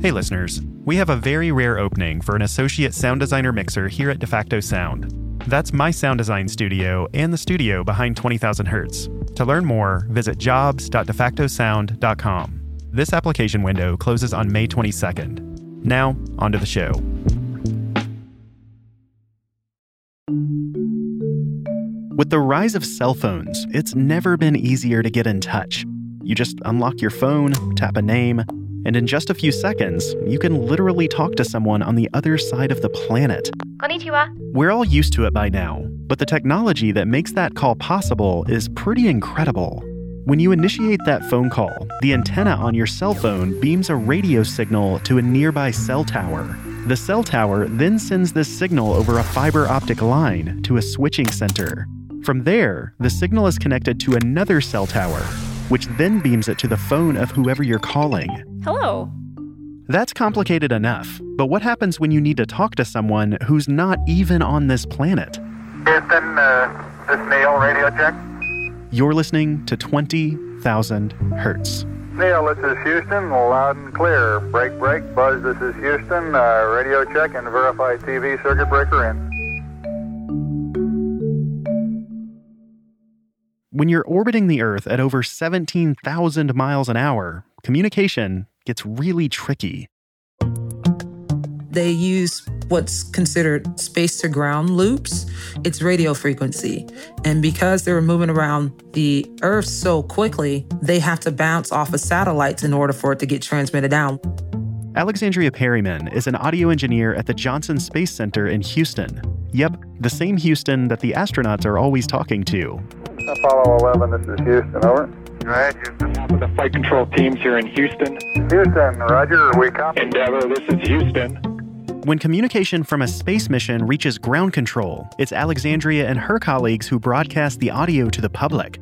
Hey, listeners. We have a very rare opening for an associate sound designer mixer here at DeFacto Sound. That's my sound design studio and the studio behind 20,000 Hertz. To learn more, visit jobs.defactosound.com. This application window closes on May 22nd. Now, onto the show. With the rise of cell phones, it's never been easier to get in touch. You just unlock your phone, tap a name, and in just a few seconds, you can literally talk to someone on the other side of the planet. Konnichiwa. We're all used to it by now, but the technology that makes that call possible is pretty incredible. When you initiate that phone call, the antenna on your cell phone beams a radio signal to a nearby cell tower. The cell tower then sends this signal over a fiber optic line to a switching center. From there, the signal is connected to another cell tower, which then beams it to the phone of whoever you're calling. Hello. That's complicated enough, but what happens when you need to talk to someone who's not even on this planet? Houston, uh, this Neil, radio check. You're listening to 20,000 Hertz. Neil, this is Houston, loud and clear. Break, break, buzz, this is Houston. Uh, radio check and verify TV circuit breaker in. When you're orbiting the Earth at over 17,000 miles an hour, communication gets really tricky. They use what's considered space to ground loops. It's radio frequency. And because they're moving around the Earth so quickly, they have to bounce off of satellites in order for it to get transmitted down. Alexandria Perryman is an audio engineer at the Johnson Space Center in Houston. Yep, the same Houston that the astronauts are always talking to. Apollo 11, this is Houston, over. Go ahead, Houston. The flight control teams here in Houston. Houston, Roger, we copy. Endeavour, uh, this is Houston. When communication from a space mission reaches ground control, it's Alexandria and her colleagues who broadcast the audio to the public.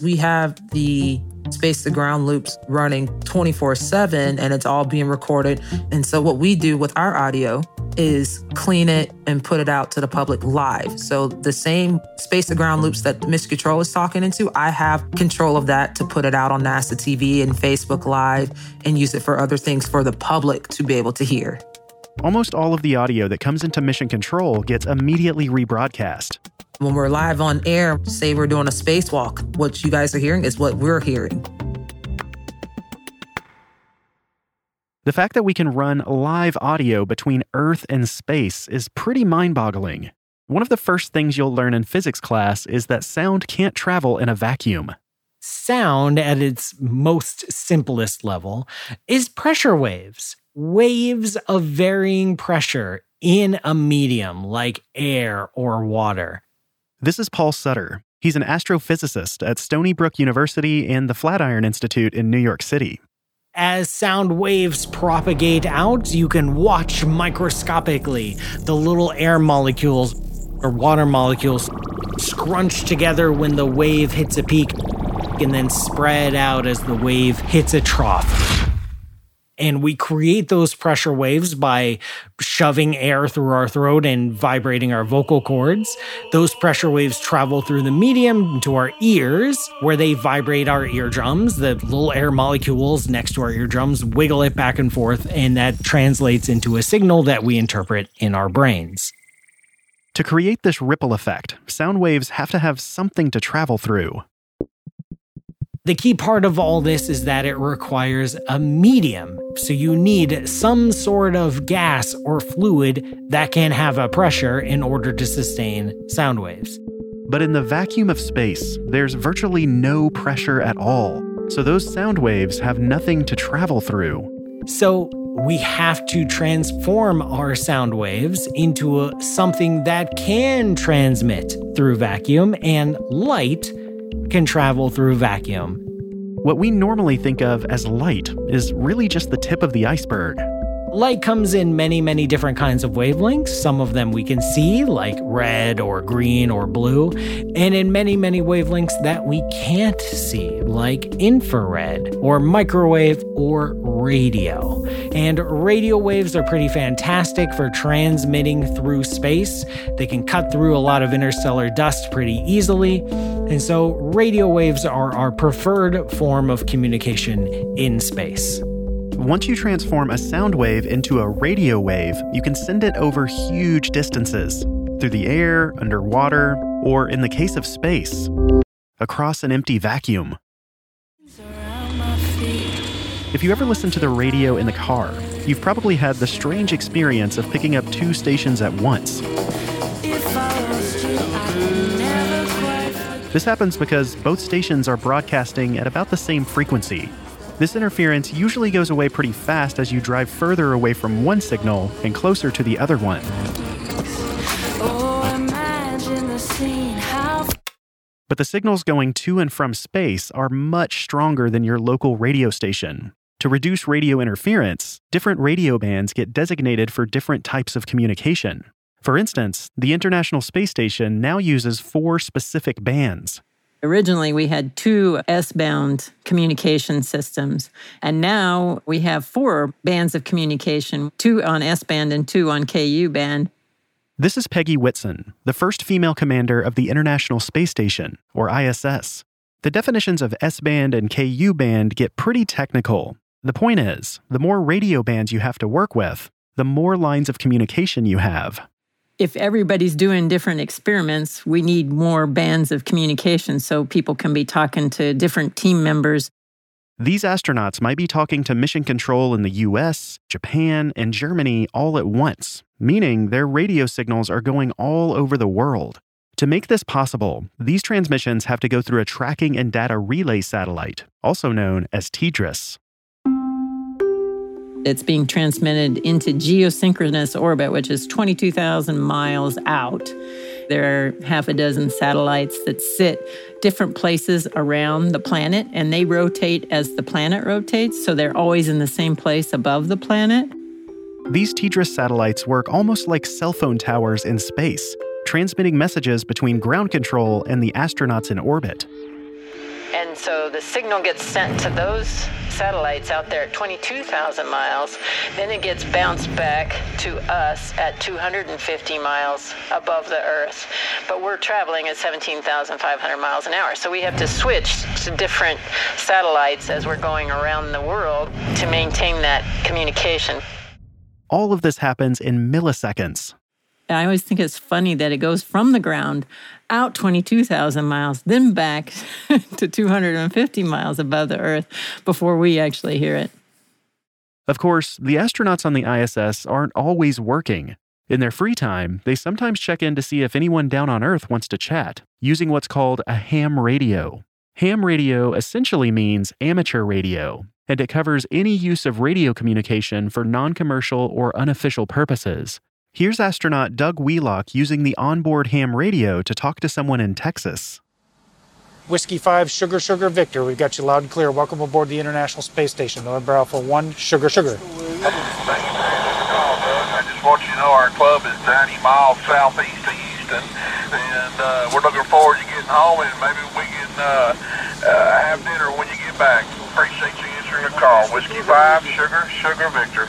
We have the space to ground loops running 24 7 and it's all being recorded. And so, what we do with our audio is clean it and put it out to the public live. So, the same space to ground loops that Mission Control is talking into, I have control of that to put it out on NASA TV and Facebook Live and use it for other things for the public to be able to hear. Almost all of the audio that comes into Mission Control gets immediately rebroadcast. When we're live on air, say we're doing a spacewalk, what you guys are hearing is what we're hearing. The fact that we can run live audio between Earth and space is pretty mind boggling. One of the first things you'll learn in physics class is that sound can't travel in a vacuum. Sound, at its most simplest level, is pressure waves. Waves of varying pressure in a medium like air or water. This is Paul Sutter. He's an astrophysicist at Stony Brook University and the Flatiron Institute in New York City. As sound waves propagate out, you can watch microscopically the little air molecules or water molecules scrunch together when the wave hits a peak and then spread out as the wave hits a trough. And we create those pressure waves by shoving air through our throat and vibrating our vocal cords. Those pressure waves travel through the medium to our ears, where they vibrate our eardrums. The little air molecules next to our eardrums wiggle it back and forth, and that translates into a signal that we interpret in our brains. To create this ripple effect, sound waves have to have something to travel through. The key part of all this is that it requires a medium. So you need some sort of gas or fluid that can have a pressure in order to sustain sound waves. But in the vacuum of space, there's virtually no pressure at all. So those sound waves have nothing to travel through. So we have to transform our sound waves into a, something that can transmit through vacuum and light can travel through vacuum. What we normally think of as light is really just the tip of the iceberg. Light comes in many, many different kinds of wavelengths. Some of them we can see, like red or green or blue, and in many, many wavelengths that we can't see, like infrared or microwave or radio. And radio waves are pretty fantastic for transmitting through space. They can cut through a lot of interstellar dust pretty easily. And so, radio waves are our preferred form of communication in space. Once you transform a sound wave into a radio wave, you can send it over huge distances through the air, underwater, or in the case of space, across an empty vacuum. If you ever listen to the radio in the car, you've probably had the strange experience of picking up two stations at once. This happens because both stations are broadcasting at about the same frequency. This interference usually goes away pretty fast as you drive further away from one signal and closer to the other one. But the signals going to and from space are much stronger than your local radio station. To reduce radio interference, different radio bands get designated for different types of communication. For instance, the International Space Station now uses four specific bands. Originally, we had two S band communication systems, and now we have four bands of communication two on S band and two on KU band. This is Peggy Whitson, the first female commander of the International Space Station, or ISS. The definitions of S band and KU band get pretty technical. The point is, the more radio bands you have to work with, the more lines of communication you have if everybody's doing different experiments, we need more bands of communication so people can be talking to different team members. These astronauts might be talking to mission control in the US, Japan, and Germany all at once, meaning their radio signals are going all over the world. To make this possible, these transmissions have to go through a tracking and data relay satellite, also known as TDRS. It's being transmitted into geosynchronous orbit, which is 22,000 miles out. There are half a dozen satellites that sit different places around the planet, and they rotate as the planet rotates, so they're always in the same place above the planet. These TDRS satellites work almost like cell phone towers in space, transmitting messages between ground control and the astronauts in orbit. And so the signal gets sent to those satellites out there at 22,000 miles. Then it gets bounced back to us at 250 miles above the Earth. But we're traveling at 17,500 miles an hour. So we have to switch to different satellites as we're going around the world to maintain that communication. All of this happens in milliseconds. I always think it's funny that it goes from the ground out 22,000 miles, then back to 250 miles above the Earth before we actually hear it. Of course, the astronauts on the ISS aren't always working. In their free time, they sometimes check in to see if anyone down on Earth wants to chat, using what's called a ham radio. Ham radio essentially means amateur radio, and it covers any use of radio communication for non commercial or unofficial purposes, Here's astronaut Doug Wheelock using the onboard ham radio to talk to someone in Texas. Whiskey 5, Sugar Sugar Victor. We've got you loud and clear. Welcome aboard the International Space Station. November Alpha 1, Sugar Sugar. I just want you to know our club is 90 miles southeast of Houston, and uh, we're looking forward to getting home, and maybe we can uh, uh, have dinner when you get back. Appreciate you answering the call. Whiskey 5, Sugar Sugar Victor.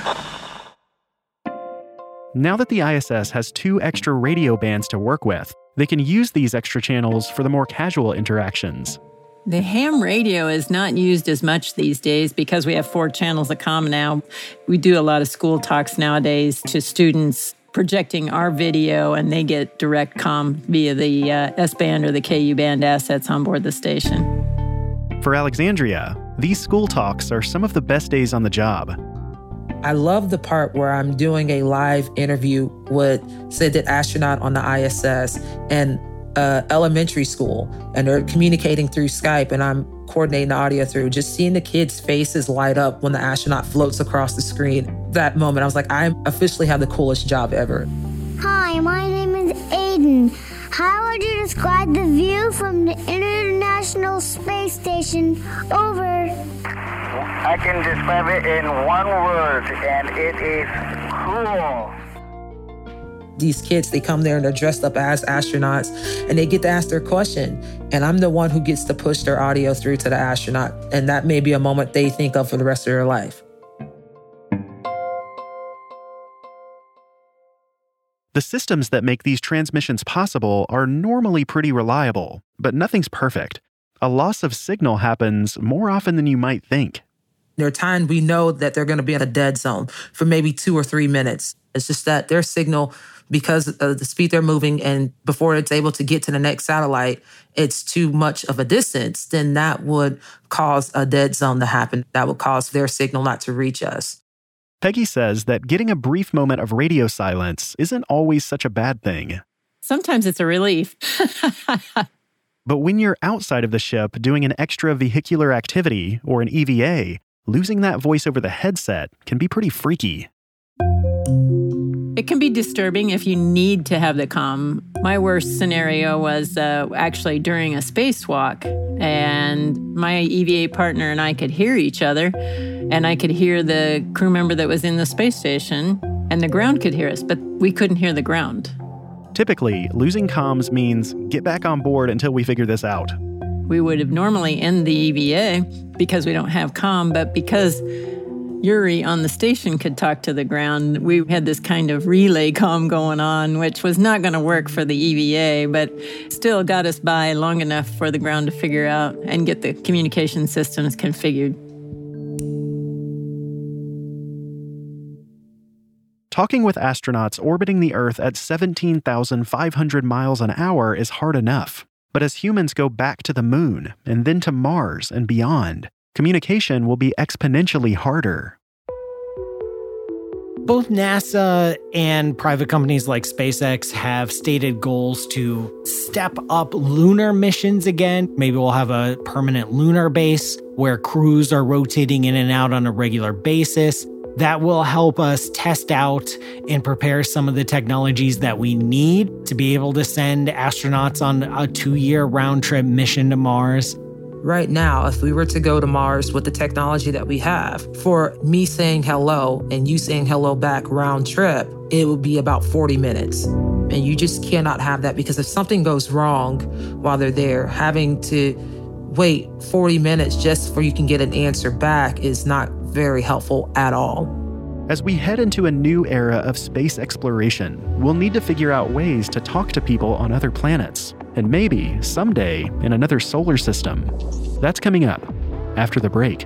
Now that the ISS has two extra radio bands to work with, they can use these extra channels for the more casual interactions. The ham radio is not used as much these days because we have four channels of com now. We do a lot of school talks nowadays to students projecting our video, and they get direct com via the uh, S band or the KU band assets on board the station. For Alexandria, these school talks are some of the best days on the job. I love the part where I'm doing a live interview with, said astronaut on the ISS and uh, elementary school, and they're communicating through Skype, and I'm coordinating the audio through. Just seeing the kids' faces light up when the astronaut floats across the screen. That moment, I was like, I officially have the coolest job ever. Hi, my name is Aiden. How would you describe the view from the International Space Station over? I can describe it in one word, and it is cool. These kids, they come there and they're dressed up as astronauts and they get to ask their question. And I'm the one who gets to push their audio through to the astronaut. And that may be a moment they think of for the rest of their life. The systems that make these transmissions possible are normally pretty reliable, but nothing's perfect. A loss of signal happens more often than you might think. There are times we know that they're going to be in a dead zone for maybe two or three minutes. It's just that their signal, because of the speed they're moving and before it's able to get to the next satellite, it's too much of a distance, then that would cause a dead zone to happen. That would cause their signal not to reach us. Peggy says that getting a brief moment of radio silence isn't always such a bad thing. Sometimes it's a relief. but when you're outside of the ship doing an extra vehicular activity or an EVA, losing that voice over the headset can be pretty freaky. It can be disturbing if you need to have the comm. My worst scenario was uh, actually during a spacewalk, and my EVA partner and I could hear each other, and I could hear the crew member that was in the space station, and the ground could hear us, but we couldn't hear the ground. Typically, losing comms means get back on board until we figure this out. We would have normally end the EVA because we don't have comm, but because Yuri on the station could talk to the ground. We had this kind of relay com going on, which was not going to work for the EVA, but still got us by long enough for the ground to figure out and get the communication systems configured. Talking with astronauts orbiting the Earth at 17,500 miles an hour is hard enough. But as humans go back to the moon and then to Mars and beyond, communication will be exponentially harder. Both NASA and private companies like SpaceX have stated goals to step up lunar missions again. Maybe we'll have a permanent lunar base where crews are rotating in and out on a regular basis. That will help us test out and prepare some of the technologies that we need to be able to send astronauts on a two year round trip mission to Mars right now, if we were to go to Mars with the technology that we have, for me saying hello and you saying hello back round trip, it would be about 40 minutes. And you just cannot have that because if something goes wrong while they're there, having to wait 40 minutes just for you can get an answer back is not very helpful at all. As we head into a new era of space exploration, we'll need to figure out ways to talk to people on other planets and maybe someday in another solar system. That's coming up after the break.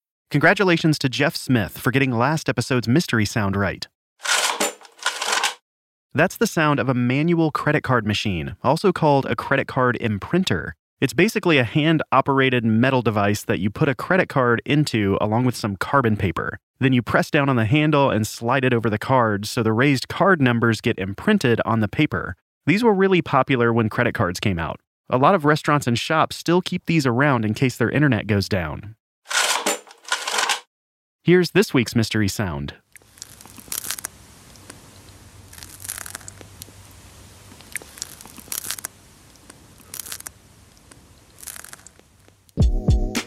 Congratulations to Jeff Smith for getting last episode's mystery sound right. That's the sound of a manual credit card machine, also called a credit card imprinter. It's basically a hand operated metal device that you put a credit card into along with some carbon paper. Then you press down on the handle and slide it over the card so the raised card numbers get imprinted on the paper. These were really popular when credit cards came out. A lot of restaurants and shops still keep these around in case their internet goes down. Here's this week's mystery sound.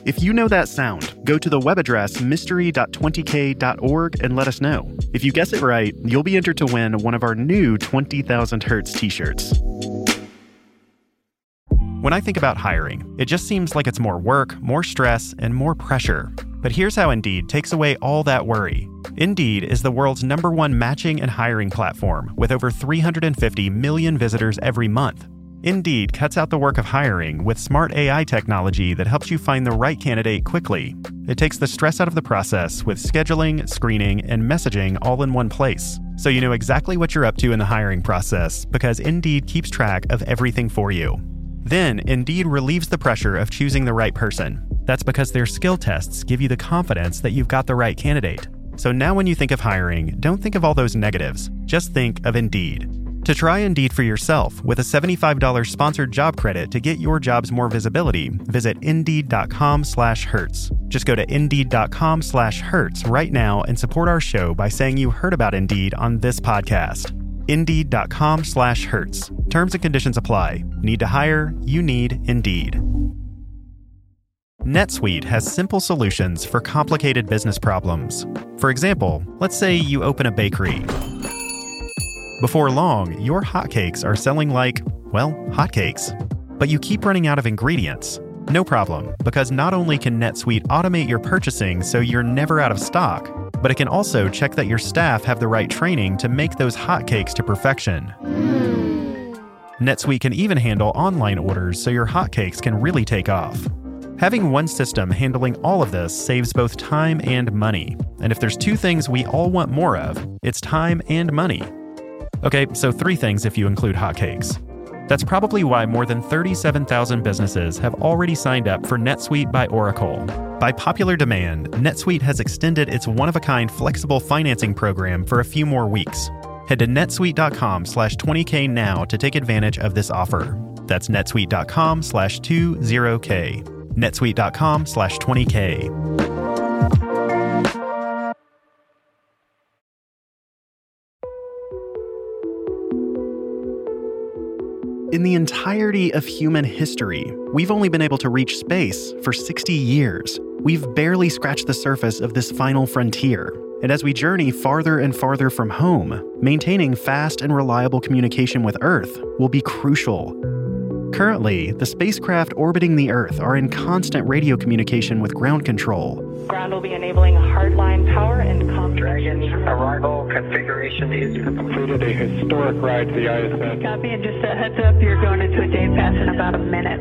If you know that sound, go to the web address mystery.20k.org and let us know. If you guess it right, you'll be entered to win one of our new 20,000 Hertz t shirts. When I think about hiring, it just seems like it's more work, more stress, and more pressure. But here's how Indeed takes away all that worry. Indeed is the world's number one matching and hiring platform with over 350 million visitors every month. Indeed cuts out the work of hiring with smart AI technology that helps you find the right candidate quickly. It takes the stress out of the process with scheduling, screening, and messaging all in one place. So you know exactly what you're up to in the hiring process because Indeed keeps track of everything for you. Then, Indeed relieves the pressure of choosing the right person that's because their skill tests give you the confidence that you've got the right candidate. So now when you think of hiring, don't think of all those negatives. Just think of Indeed. To try Indeed for yourself with a $75 sponsored job credit to get your jobs more visibility, visit indeed.com/hertz. Just go to indeed.com/hertz right now and support our show by saying you heard about Indeed on this podcast. indeed.com/hertz. Terms and conditions apply. Need to hire? You need Indeed. NetSuite has simple solutions for complicated business problems. For example, let's say you open a bakery. Before long, your hotcakes are selling like, well, hotcakes. But you keep running out of ingredients. No problem, because not only can NetSuite automate your purchasing so you're never out of stock, but it can also check that your staff have the right training to make those hotcakes to perfection. Hmm. NetSuite can even handle online orders so your hotcakes can really take off. Having one system handling all of this saves both time and money. And if there's two things we all want more of, it's time and money. Okay, so three things if you include hotcakes. That's probably why more than 37,000 businesses have already signed up for NetSuite by Oracle. By popular demand, NetSuite has extended its one-of-a-kind flexible financing program for a few more weeks. Head to netsuite.com slash 20k now to take advantage of this offer. That's netsuite.com slash 20k. netsuite.com slash 20k. In the entirety of human history, we've only been able to reach space for 60 years. We've barely scratched the surface of this final frontier. And as we journey farther and farther from home, maintaining fast and reliable communication with Earth will be crucial. Currently, the spacecraft orbiting the Earth are in constant radio communication with ground control. Ground will be enabling hardline power and comms. Dragon's arrival configuration is completed a historic ride to the ISS. Copy, and just a heads up, you're going into a day pass in about a minute.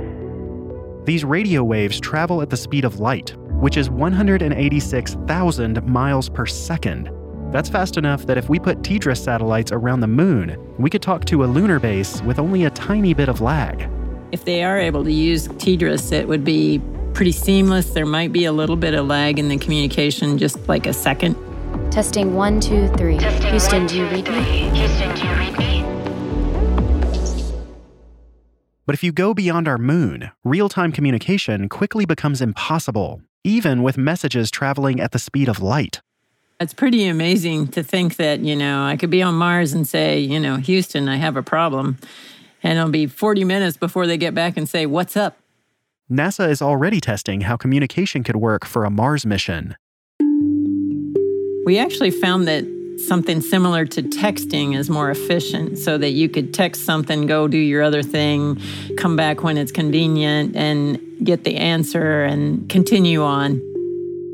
These radio waves travel at the speed of light, which is 186,000 miles per second. That's fast enough that if we put TDRS satellites around the moon, we could talk to a lunar base with only a tiny bit of lag. If they are able to use TDRS, it would be pretty seamless. There might be a little bit of lag in the communication, just like a second. Testing one, two, three. Testing Houston, one, do you read three. me? Houston, do you read me? But if you go beyond our moon, real time communication quickly becomes impossible, even with messages traveling at the speed of light. It's pretty amazing to think that, you know, I could be on Mars and say, you know, Houston, I have a problem. And it'll be 40 minutes before they get back and say, What's up? NASA is already testing how communication could work for a Mars mission. We actually found that something similar to texting is more efficient so that you could text something, go do your other thing, come back when it's convenient, and get the answer and continue on.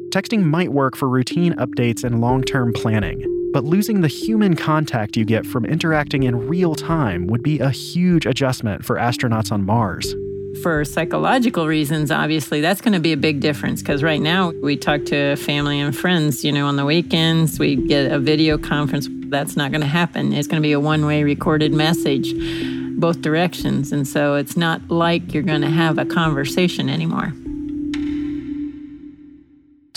Texting might work for routine updates and long term planning, but losing the human contact you get from interacting in real time would be a huge adjustment for astronauts on Mars. For psychological reasons, obviously, that's going to be a big difference because right now we talk to family and friends, you know, on the weekends, we get a video conference. That's not going to happen. It's going to be a one way recorded message, both directions. And so it's not like you're going to have a conversation anymore.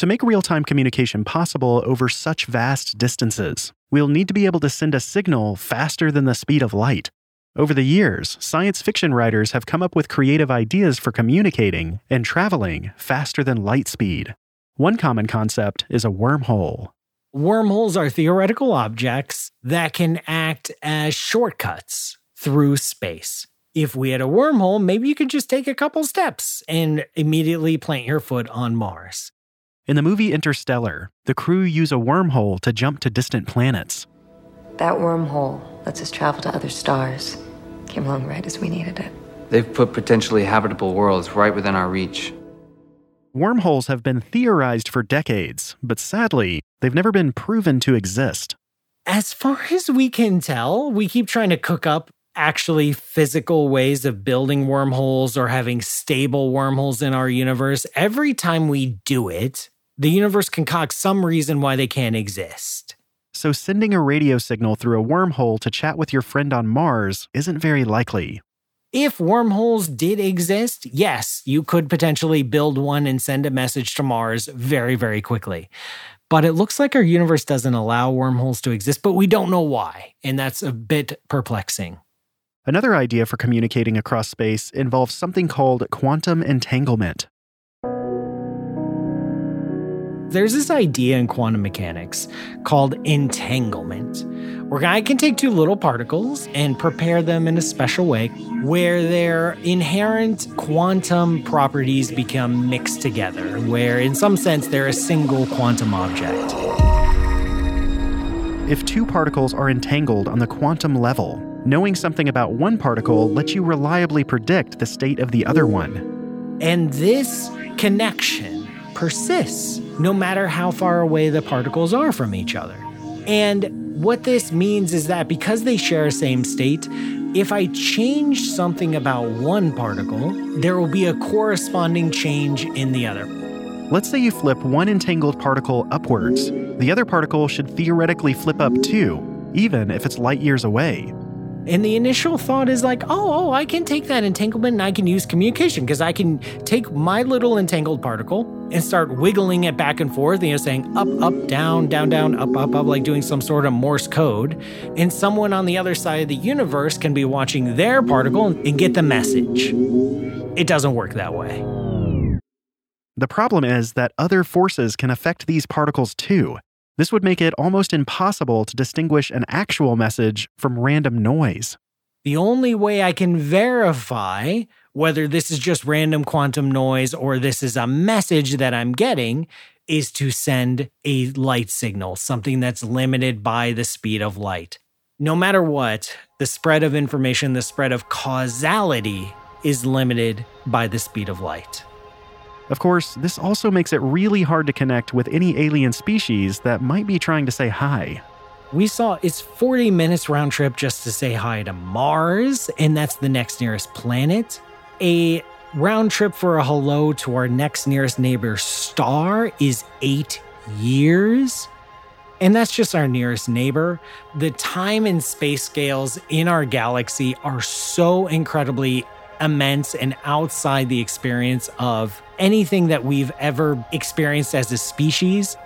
To make real time communication possible over such vast distances, we'll need to be able to send a signal faster than the speed of light. Over the years, science fiction writers have come up with creative ideas for communicating and traveling faster than light speed. One common concept is a wormhole. Wormholes are theoretical objects that can act as shortcuts through space. If we had a wormhole, maybe you could just take a couple steps and immediately plant your foot on Mars. In the movie Interstellar, the crew use a wormhole to jump to distant planets. That wormhole lets us travel to other stars. Came along right as we needed it. They've put potentially habitable worlds right within our reach. Wormholes have been theorized for decades, but sadly, they've never been proven to exist. As far as we can tell, we keep trying to cook up actually physical ways of building wormholes or having stable wormholes in our universe. Every time we do it, the universe concocts some reason why they can't exist. So, sending a radio signal through a wormhole to chat with your friend on Mars isn't very likely. If wormholes did exist, yes, you could potentially build one and send a message to Mars very, very quickly. But it looks like our universe doesn't allow wormholes to exist, but we don't know why. And that's a bit perplexing. Another idea for communicating across space involves something called quantum entanglement. There's this idea in quantum mechanics called entanglement, where I can take two little particles and prepare them in a special way where their inherent quantum properties become mixed together, where in some sense they're a single quantum object. If two particles are entangled on the quantum level, knowing something about one particle lets you reliably predict the state of the other one. And this connection persists no matter how far away the particles are from each other. And what this means is that because they share a same state, if I change something about one particle, there will be a corresponding change in the other. Let's say you flip one entangled particle upwards. The other particle should theoretically flip up too, even if it's light years away. And the initial thought is like, oh, oh, I can take that entanglement and I can use communication because I can take my little entangled particle and start wiggling it back and forth, you know, saying up, up, down, down, down, up, up, up, like doing some sort of Morse code. And someone on the other side of the universe can be watching their particle and get the message. It doesn't work that way. The problem is that other forces can affect these particles too. This would make it almost impossible to distinguish an actual message from random noise. The only way I can verify whether this is just random quantum noise or this is a message that I'm getting is to send a light signal, something that's limited by the speed of light. No matter what, the spread of information, the spread of causality is limited by the speed of light. Of course, this also makes it really hard to connect with any alien species that might be trying to say hi. We saw it's 40 minutes round trip just to say hi to Mars, and that's the next nearest planet. A round trip for a hello to our next nearest neighbor star is eight years. And that's just our nearest neighbor. The time and space scales in our galaxy are so incredibly immense and outside the experience of anything that we've ever experienced as a species.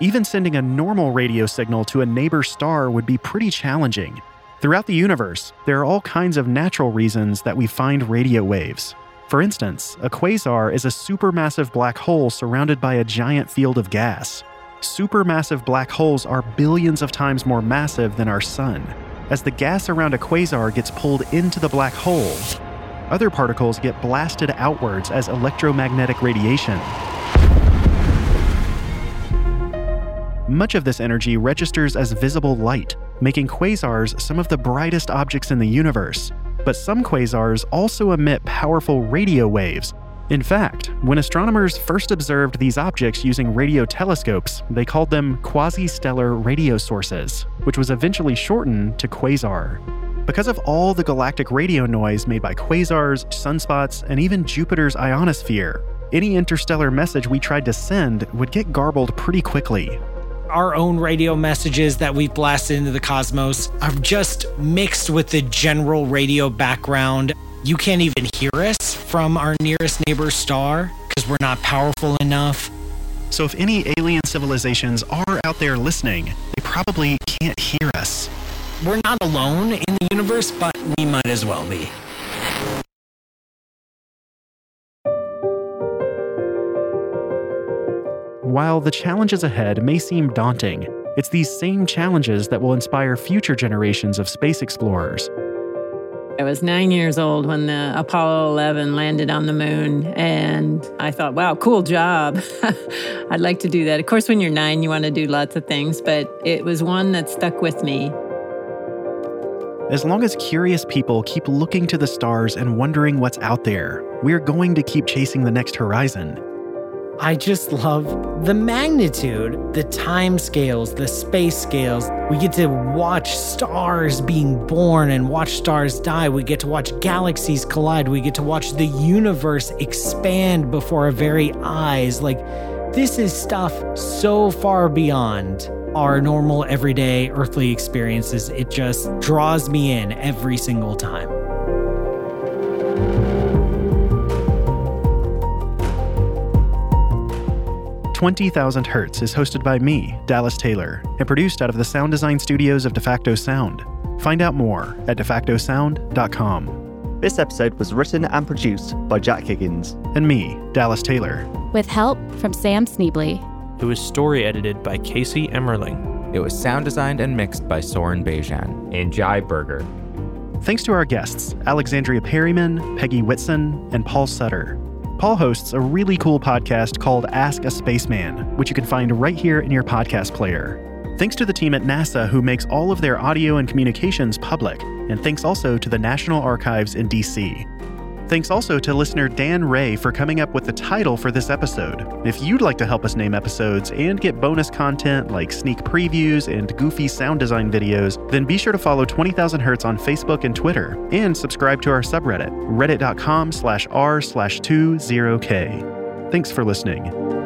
Even sending a normal radio signal to a neighbor star would be pretty challenging. Throughout the universe, there are all kinds of natural reasons that we find radio waves. For instance, a quasar is a supermassive black hole surrounded by a giant field of gas. Supermassive black holes are billions of times more massive than our sun. As the gas around a quasar gets pulled into the black hole, other particles get blasted outwards as electromagnetic radiation. Much of this energy registers as visible light, making quasars some of the brightest objects in the universe. But some quasars also emit powerful radio waves. In fact, when astronomers first observed these objects using radio telescopes, they called them quasi stellar radio sources, which was eventually shortened to quasar. Because of all the galactic radio noise made by quasars, sunspots, and even Jupiter's ionosphere, any interstellar message we tried to send would get garbled pretty quickly. Our own radio messages that we've blasted into the cosmos are just mixed with the general radio background. You can't even hear us from our nearest neighbor star because we're not powerful enough. So, if any alien civilizations are out there listening, they probably can't hear us we're not alone in the universe, but we might as well be. While the challenges ahead may seem daunting, it's these same challenges that will inspire future generations of space explorers. I was nine years old when the Apollo 11 landed on the moon, and I thought, wow, cool job. I'd like to do that. Of course, when you're nine, you want to do lots of things, but it was one that stuck with me. As long as curious people keep looking to the stars and wondering what's out there, we're going to keep chasing the next horizon. I just love the magnitude, the time scales, the space scales. We get to watch stars being born and watch stars die. We get to watch galaxies collide. We get to watch the universe expand before our very eyes. Like, this is stuff so far beyond our normal everyday earthly experiences. It just draws me in every single time. Twenty Thousand Hertz is hosted by me, Dallas Taylor, and produced out of the sound design studios of DeFacto Sound. Find out more at defactosound.com. This episode was written and produced by Jack Higgins and me, Dallas Taylor, with help from Sam Sneebly It was story edited by Casey Emmerling. It was sound designed and mixed by Soren Bejan and Jai Berger. Thanks to our guests, Alexandria Perryman, Peggy Whitson, and Paul Sutter. Paul hosts a really cool podcast called Ask a Spaceman, which you can find right here in your podcast player. Thanks to the team at NASA who makes all of their audio and communications public, and thanks also to the National Archives in DC. Thanks also to listener Dan Ray for coming up with the title for this episode. If you'd like to help us name episodes and get bonus content like sneak previews and goofy sound design videos, then be sure to follow 20,000 Hertz on Facebook and Twitter, and subscribe to our subreddit, reddit.com slash r slash 20k. Thanks for listening.